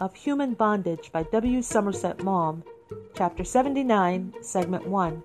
of Human Bondage by W. Somerset Maugham, Chapter 79, Segment 1.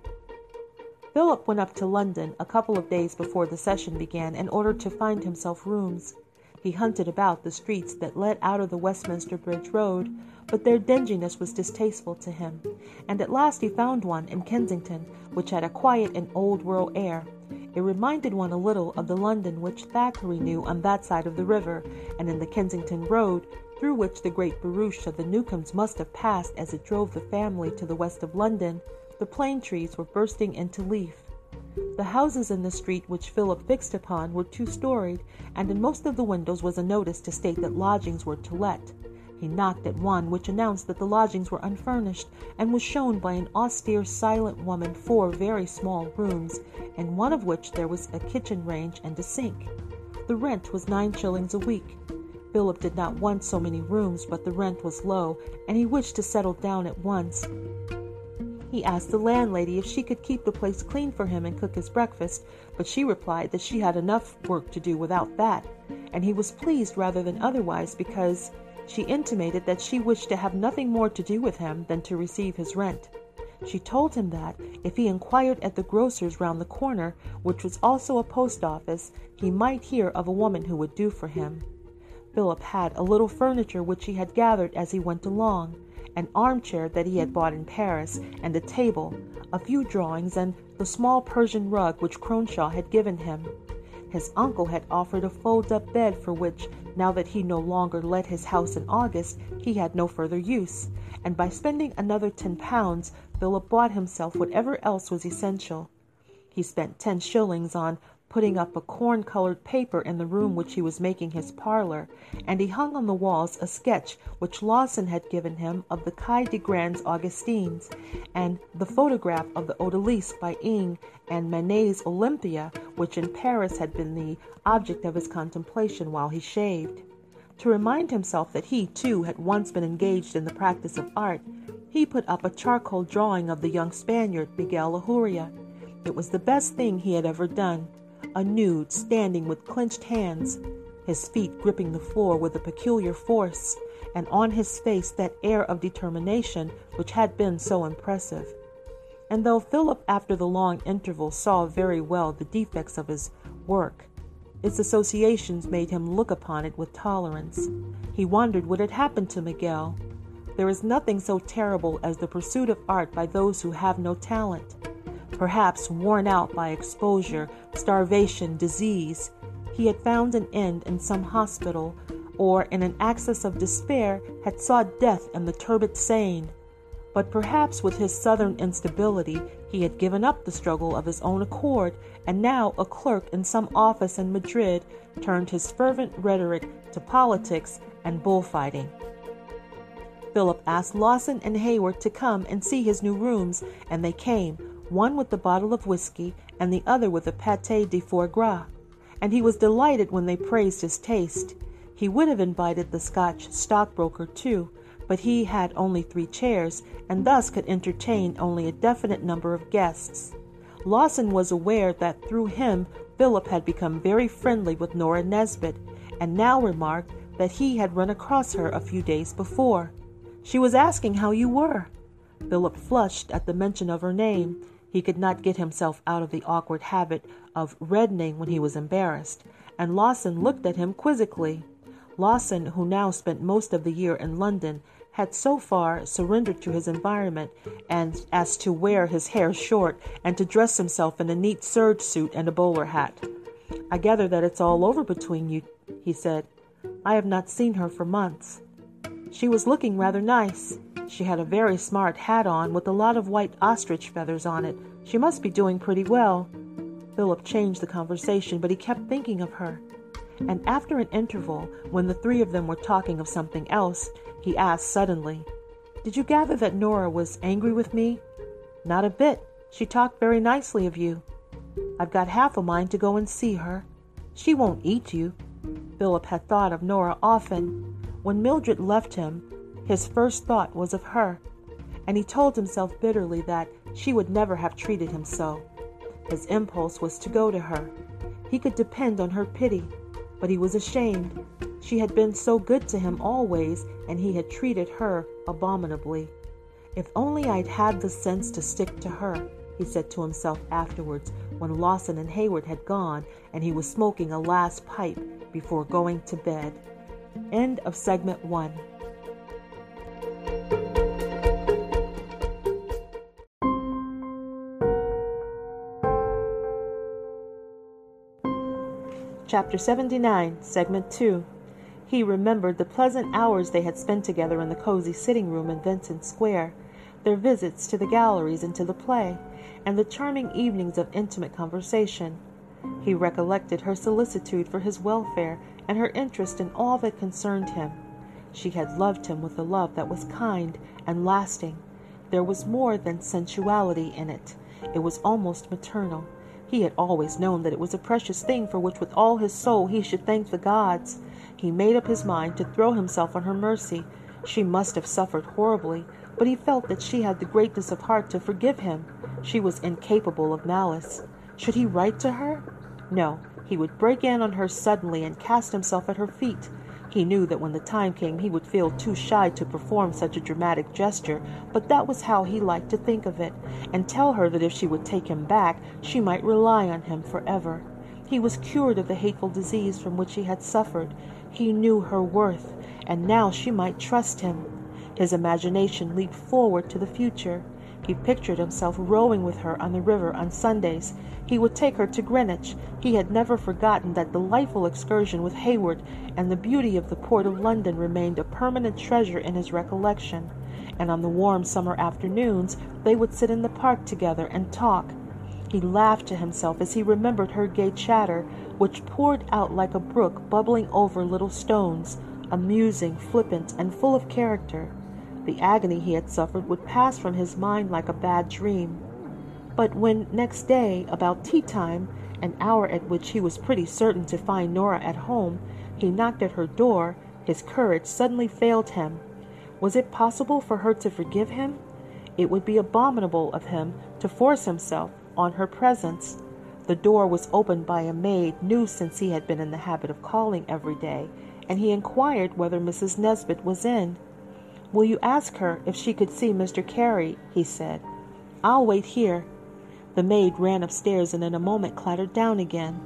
Philip went up to London a couple of days before the session began in order to find himself rooms. He hunted about the streets that led out of the Westminster Bridge Road, but their dinginess was distasteful to him, and at last he found one in Kensington which had a quiet and old world air. It reminded one a little of the London which Thackeray knew on that side of the river, and in the Kensington Road, through which the great barouche of the Newcomes must have passed as it drove the family to the west of London, the plane trees were bursting into leaf. The houses in the street which Philip fixed upon were two storied, and in most of the windows was a notice to state that lodgings were to let. He knocked at one, which announced that the lodgings were unfurnished, and was shown by an austere, silent woman four very small rooms, in one of which there was a kitchen range and a sink. The rent was nine shillings a week. Philip did not want so many rooms, but the rent was low, and he wished to settle down at once. He asked the landlady if she could keep the place clean for him and cook his breakfast, but she replied that she had enough work to do without that, and he was pleased rather than otherwise because she intimated that she wished to have nothing more to do with him than to receive his rent. She told him that, if he inquired at the grocer's round the corner, which was also a post office, he might hear of a woman who would do for him. Philip had a little furniture which he had gathered as he went along an armchair that he had bought in Paris, and a table, a few drawings, and the small Persian rug which Cronshaw had given him. His uncle had offered a fold up bed for which, now that he no longer let his house in August, he had no further use, and by spending another ten pounds Philip bought himself whatever else was essential. He spent ten shillings on putting up a corn colored paper in the room which he was making his parlor, and he hung on the walls a sketch which Lawson had given him of the Quai de Grands Augustins, and the photograph of the Odalisque by Ingres and Manet's Olympia, which in Paris had been the object of his contemplation while he shaved. To remind himself that he, too, had once been engaged in the practice of art, he put up a charcoal drawing of the young Spaniard, Miguel Ajuria. It was the best thing he had ever done a nude, standing with clenched hands, his feet gripping the floor with a peculiar force, and on his face that air of determination which had been so impressive. And though Philip, after the long interval, saw very well the defects of his work, its associations made him look upon it with tolerance. He wondered what had happened to Miguel. There is nothing so terrible as the pursuit of art by those who have no talent perhaps worn out by exposure, starvation, disease, he had found an end in some hospital, or in an access of despair had sought death in the turbid Seine. But perhaps with his southern instability, he had given up the struggle of his own accord, and now a clerk in some office in Madrid turned his fervent rhetoric to politics and bullfighting. Philip asked Lawson and Hayward to come and see his new rooms, and they came, one with a bottle of whiskey and the other with a pate de foie gras, and he was delighted when they praised his taste. He would have invited the Scotch stockbroker too, but he had only three chairs, and thus could entertain only a definite number of guests. Lawson was aware that through him Philip had become very friendly with Nora Nesbit, and now remarked that he had run across her a few days before. She was asking how you were. Philip flushed at the mention of her name, he could not get himself out of the awkward habit of reddening when he was embarrassed, and Lawson looked at him quizzically. Lawson, who now spent most of the year in London, had so far surrendered to his environment and as to wear his hair short and to dress himself in a neat serge suit and a bowler hat. I gather that it's all over between you, he said. I have not seen her for months. She was looking rather nice. She had a very smart hat on with a lot of white ostrich feathers on it. She must be doing pretty well. Philip changed the conversation, but he kept thinking of her. And after an interval, when the three of them were talking of something else, he asked suddenly, Did you gather that Nora was angry with me? Not a bit. She talked very nicely of you. I've got half a mind to go and see her. She won't eat you. Philip had thought of Nora often. When Mildred left him, his first thought was of her, and he told himself bitterly that she would never have treated him so. His impulse was to go to her. He could depend on her pity, but he was ashamed. She had been so good to him always, and he had treated her abominably. If only I'd had the sense to stick to her, he said to himself afterwards when Lawson and Hayward had gone and he was smoking a last pipe before going to bed. End of segment one. Chapter 79, Segment 2 he remembered the pleasant hours they had spent together in the cozy sitting room in Vincent Square, their visits to the galleries and to the play, and the charming evenings of intimate conversation. He recollected her solicitude for his welfare and her interest in all that concerned him. She had loved him with a love that was kind and lasting. There was more than sensuality in it, it was almost maternal. He had always known that it was a precious thing for which with all his soul he should thank the gods. He made up his mind to throw himself on her mercy. She must have suffered horribly, but he felt that she had the greatness of heart to forgive him. She was incapable of malice. Should he write to her? No, he would break in on her suddenly and cast himself at her feet. He knew that when the time came he would feel too shy to perform such a dramatic gesture, but that was how he liked to think of it, and tell her that if she would take him back, she might rely on him forever. He was cured of the hateful disease from which he had suffered. He knew her worth, and now she might trust him. His imagination leaped forward to the future. He pictured himself rowing with her on the river on Sundays. He would take her to Greenwich. He had never forgotten that delightful excursion with Hayward, and the beauty of the port of London remained a permanent treasure in his recollection. And on the warm summer afternoons they would sit in the park together and talk. He laughed to himself as he remembered her gay chatter, which poured out like a brook bubbling over little stones, amusing, flippant, and full of character. The agony he had suffered would pass from his mind like a bad dream. But when next day, about tea time, an hour at which he was pretty certain to find Nora at home, he knocked at her door, his courage suddenly failed him. Was it possible for her to forgive him? It would be abominable of him to force himself on her presence. The door was opened by a maid new since he had been in the habit of calling every day, and he inquired whether Mrs. Nesbit was in. Will you ask her if she could see Mr. Carey? he said. I'll wait here. The maid ran upstairs and in a moment clattered down again.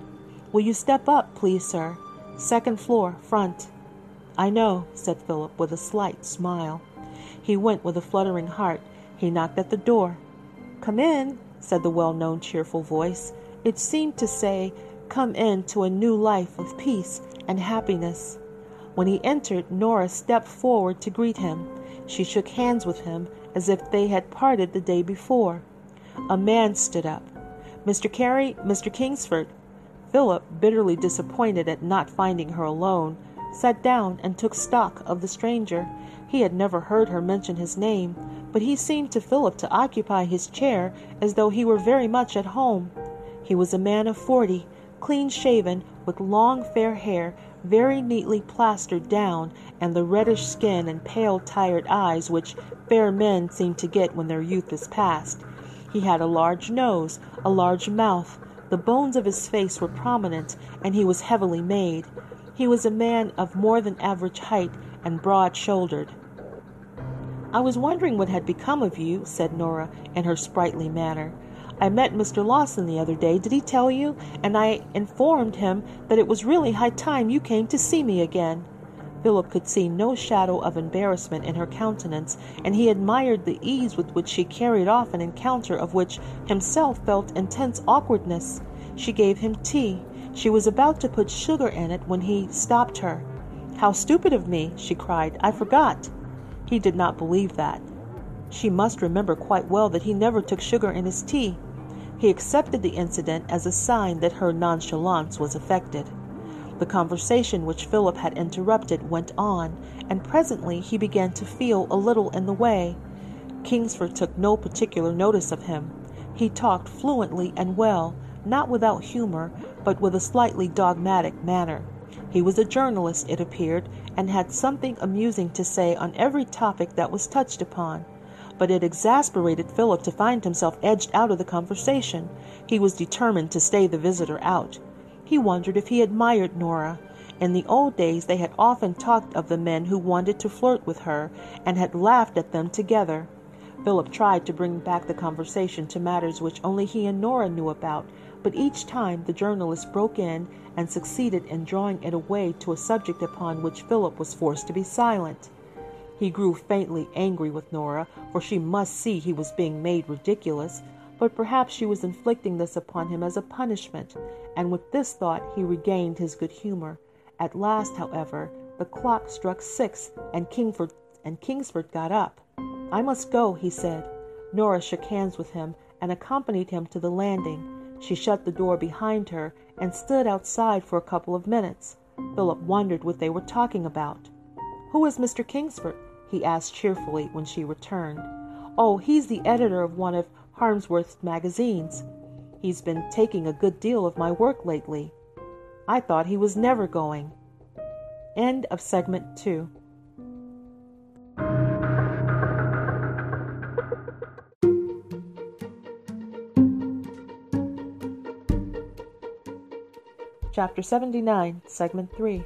Will you step up, please, sir? Second floor, front. I know, said Philip with a slight smile. He went with a fluttering heart. He knocked at the door. Come in, said the well known cheerful voice. It seemed to say, Come into a new life of peace and happiness. When he entered, Nora stepped forward to greet him. She shook hands with him as if they had parted the day before. A man stood up. Mr. Carey, Mr. Kingsford. Philip, bitterly disappointed at not finding her alone, sat down and took stock of the stranger. He had never heard her mention his name, but he seemed to Philip to occupy his chair as though he were very much at home. He was a man of forty, clean shaven, with long fair hair very neatly plastered down, and the reddish skin and pale tired eyes which fair men seem to get when their youth is past. He had a large nose, a large mouth, the bones of his face were prominent, and he was heavily made. He was a man of more than average height and broad shouldered. I was wondering what had become of you, said Nora in her sprightly manner. I met Mr. Lawson the other day. Did he tell you? And I informed him that it was really high time you came to see me again. Philip could see no shadow of embarrassment in her countenance, and he admired the ease with which she carried off an encounter of which himself felt intense awkwardness. She gave him tea. She was about to put sugar in it when he stopped her. How stupid of me, she cried. I forgot. He did not believe that. She must remember quite well that he never took sugar in his tea. He accepted the incident as a sign that her nonchalance was affected. The conversation which Philip had interrupted went on, and presently he began to feel a little in the way. Kingsford took no particular notice of him. He talked fluently and well, not without humor, but with a slightly dogmatic manner. He was a journalist, it appeared, and had something amusing to say on every topic that was touched upon but it exasperated Philip to find himself edged out of the conversation. He was determined to stay the visitor out. He wondered if he admired Nora, In the old days they had often talked of the men who wanted to flirt with her, and had laughed at them together. Philip tried to bring back the conversation to matters which only he and Nora knew about, but each time the journalist broke in and succeeded in drawing it away to a subject upon which Philip was forced to be silent. He grew faintly angry with Nora, for she must see he was being made ridiculous, but perhaps she was inflicting this upon him as a punishment, and with this thought he regained his good humor. At last, however, the clock struck six, and Kingford and Kingsford got up. I must go, he said. Nora shook hands with him and accompanied him to the landing. She shut the door behind her and stood outside for a couple of minutes. Philip wondered what they were talking about. Who is Mr. Kingsford? he asked cheerfully when she returned. Oh, he's the editor of one of Harmsworth's magazines. He's been taking a good deal of my work lately. I thought he was never going. End of segment two. Chapter 79, Segment 3.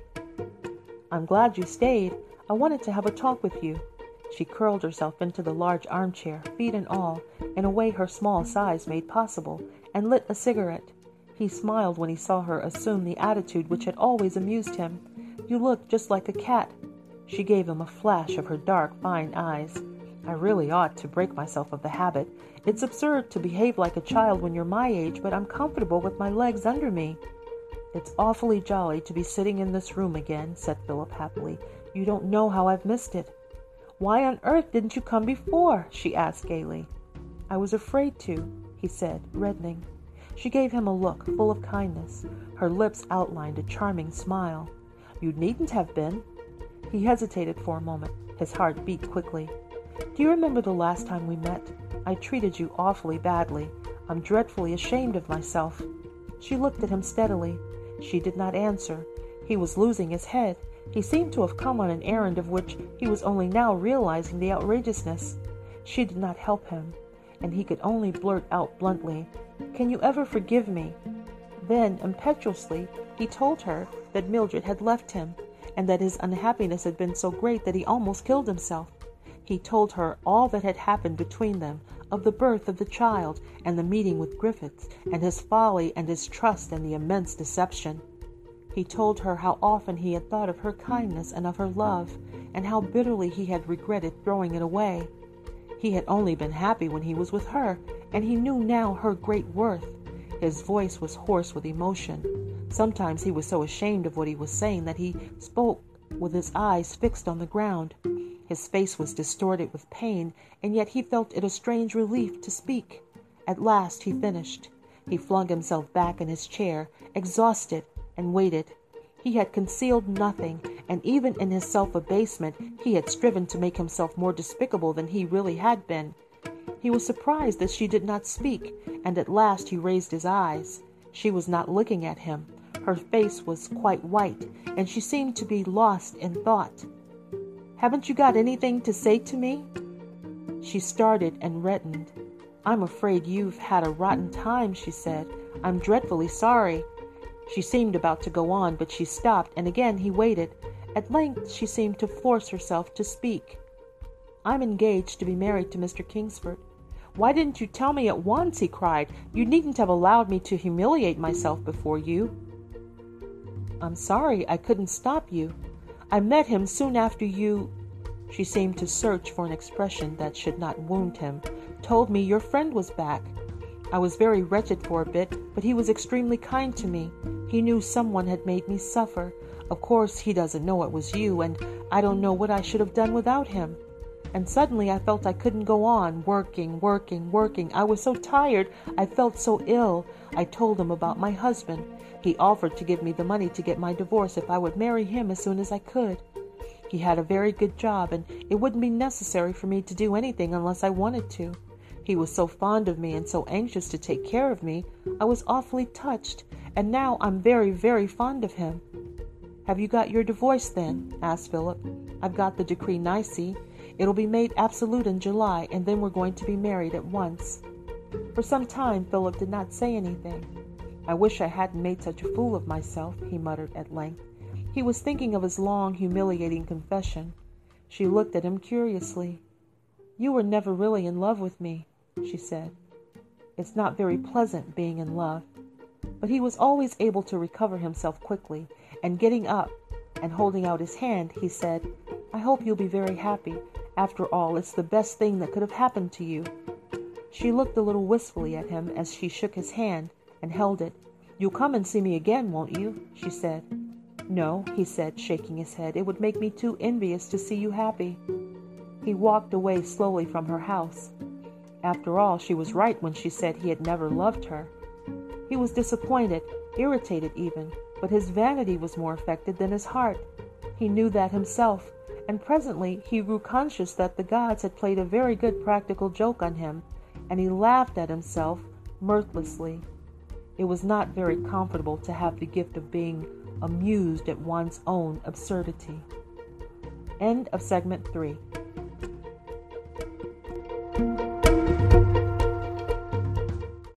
I'm glad you stayed. I wanted to have a talk with you. She curled herself into the large armchair, feet and all, in a way her small size made possible, and lit a cigarette. He smiled when he saw her assume the attitude which had always amused him. You look just like a cat. She gave him a flash of her dark, fine eyes. I really ought to break myself of the habit. It's absurd to behave like a child when you're my age, but I'm comfortable with my legs under me. It's awfully jolly to be sitting in this room again, said Philip happily. You don't know how I've missed it. Why on earth didn't you come before? she asked gaily. I was afraid to, he said, reddening. She gave him a look full of kindness. Her lips outlined a charming smile. You needn't have been. He hesitated for a moment. His heart beat quickly. Do you remember the last time we met? I treated you awfully badly. I'm dreadfully ashamed of myself. She looked at him steadily. She did not answer. He was losing his head. He seemed to have come on an errand of which he was only now realizing the outrageousness. She did not help him, and he could only blurt out bluntly, Can you ever forgive me? Then, impetuously, he told her that Mildred had left him, and that his unhappiness had been so great that he almost killed himself. He told her all that had happened between them, of the birth of the child and the meeting with Griffiths, and his folly and his trust and the immense deception. He told her how often he had thought of her kindness and of her love, and how bitterly he had regretted throwing it away. He had only been happy when he was with her, and he knew now her great worth. His voice was hoarse with emotion. Sometimes he was so ashamed of what he was saying that he spoke with his eyes fixed on the ground. His face was distorted with pain, and yet he felt it a strange relief to speak. At last he finished. He flung himself back in his chair, exhausted, and waited. He had concealed nothing, and even in his self abasement he had striven to make himself more despicable than he really had been. He was surprised that she did not speak, and at last he raised his eyes. She was not looking at him. Her face was quite white, and she seemed to be lost in thought. Haven't you got anything to say to me? She started and reddened. I'm afraid you've had a rotten time, she said. I'm dreadfully sorry. She seemed about to go on, but she stopped, and again he waited. At length she seemed to force herself to speak. I'm engaged to be married to Mr. Kingsford. Why didn't you tell me at once? he cried. You needn't have allowed me to humiliate myself before you. I'm sorry I couldn't stop you. I met him soon after you. She seemed to search for an expression that should not wound him. Told me your friend was back. I was very wretched for a bit, but he was extremely kind to me. He knew someone had made me suffer. Of course, he doesn't know it was you, and I don't know what I should have done without him. And suddenly I felt I couldn't go on, working, working, working. I was so tired, I felt so ill. I told him about my husband. He offered to give me the money to get my divorce if I would marry him as soon as I could. He had a very good job, and it wouldn't be necessary for me to do anything unless I wanted to. He was so fond of me and so anxious to take care of me, I was awfully touched, and now I'm very, very fond of him. Have you got your divorce then? asked Philip. I've got the decree nisi. It'll be made absolute in July, and then we're going to be married at once. For some time Philip did not say anything. I wish I hadn't made such a fool of myself, he muttered at length. He was thinking of his long, humiliating confession. She looked at him curiously. You were never really in love with me, she said. It's not very pleasant being in love. But he was always able to recover himself quickly, and getting up and holding out his hand, he said, I hope you'll be very happy. After all, it's the best thing that could have happened to you. She looked a little wistfully at him as she shook his hand and held it. You'll come and see me again, won't you? she said. No, he said, shaking his head. It would make me too envious to see you happy. He walked away slowly from her house. After all, she was right when she said he had never loved her. He was disappointed, irritated even, but his vanity was more affected than his heart. He knew that himself, and presently he grew conscious that the gods had played a very good practical joke on him, and he laughed at himself mirthlessly. It was not very comfortable to have the gift of being amused at one's own absurdity. End of segment 3.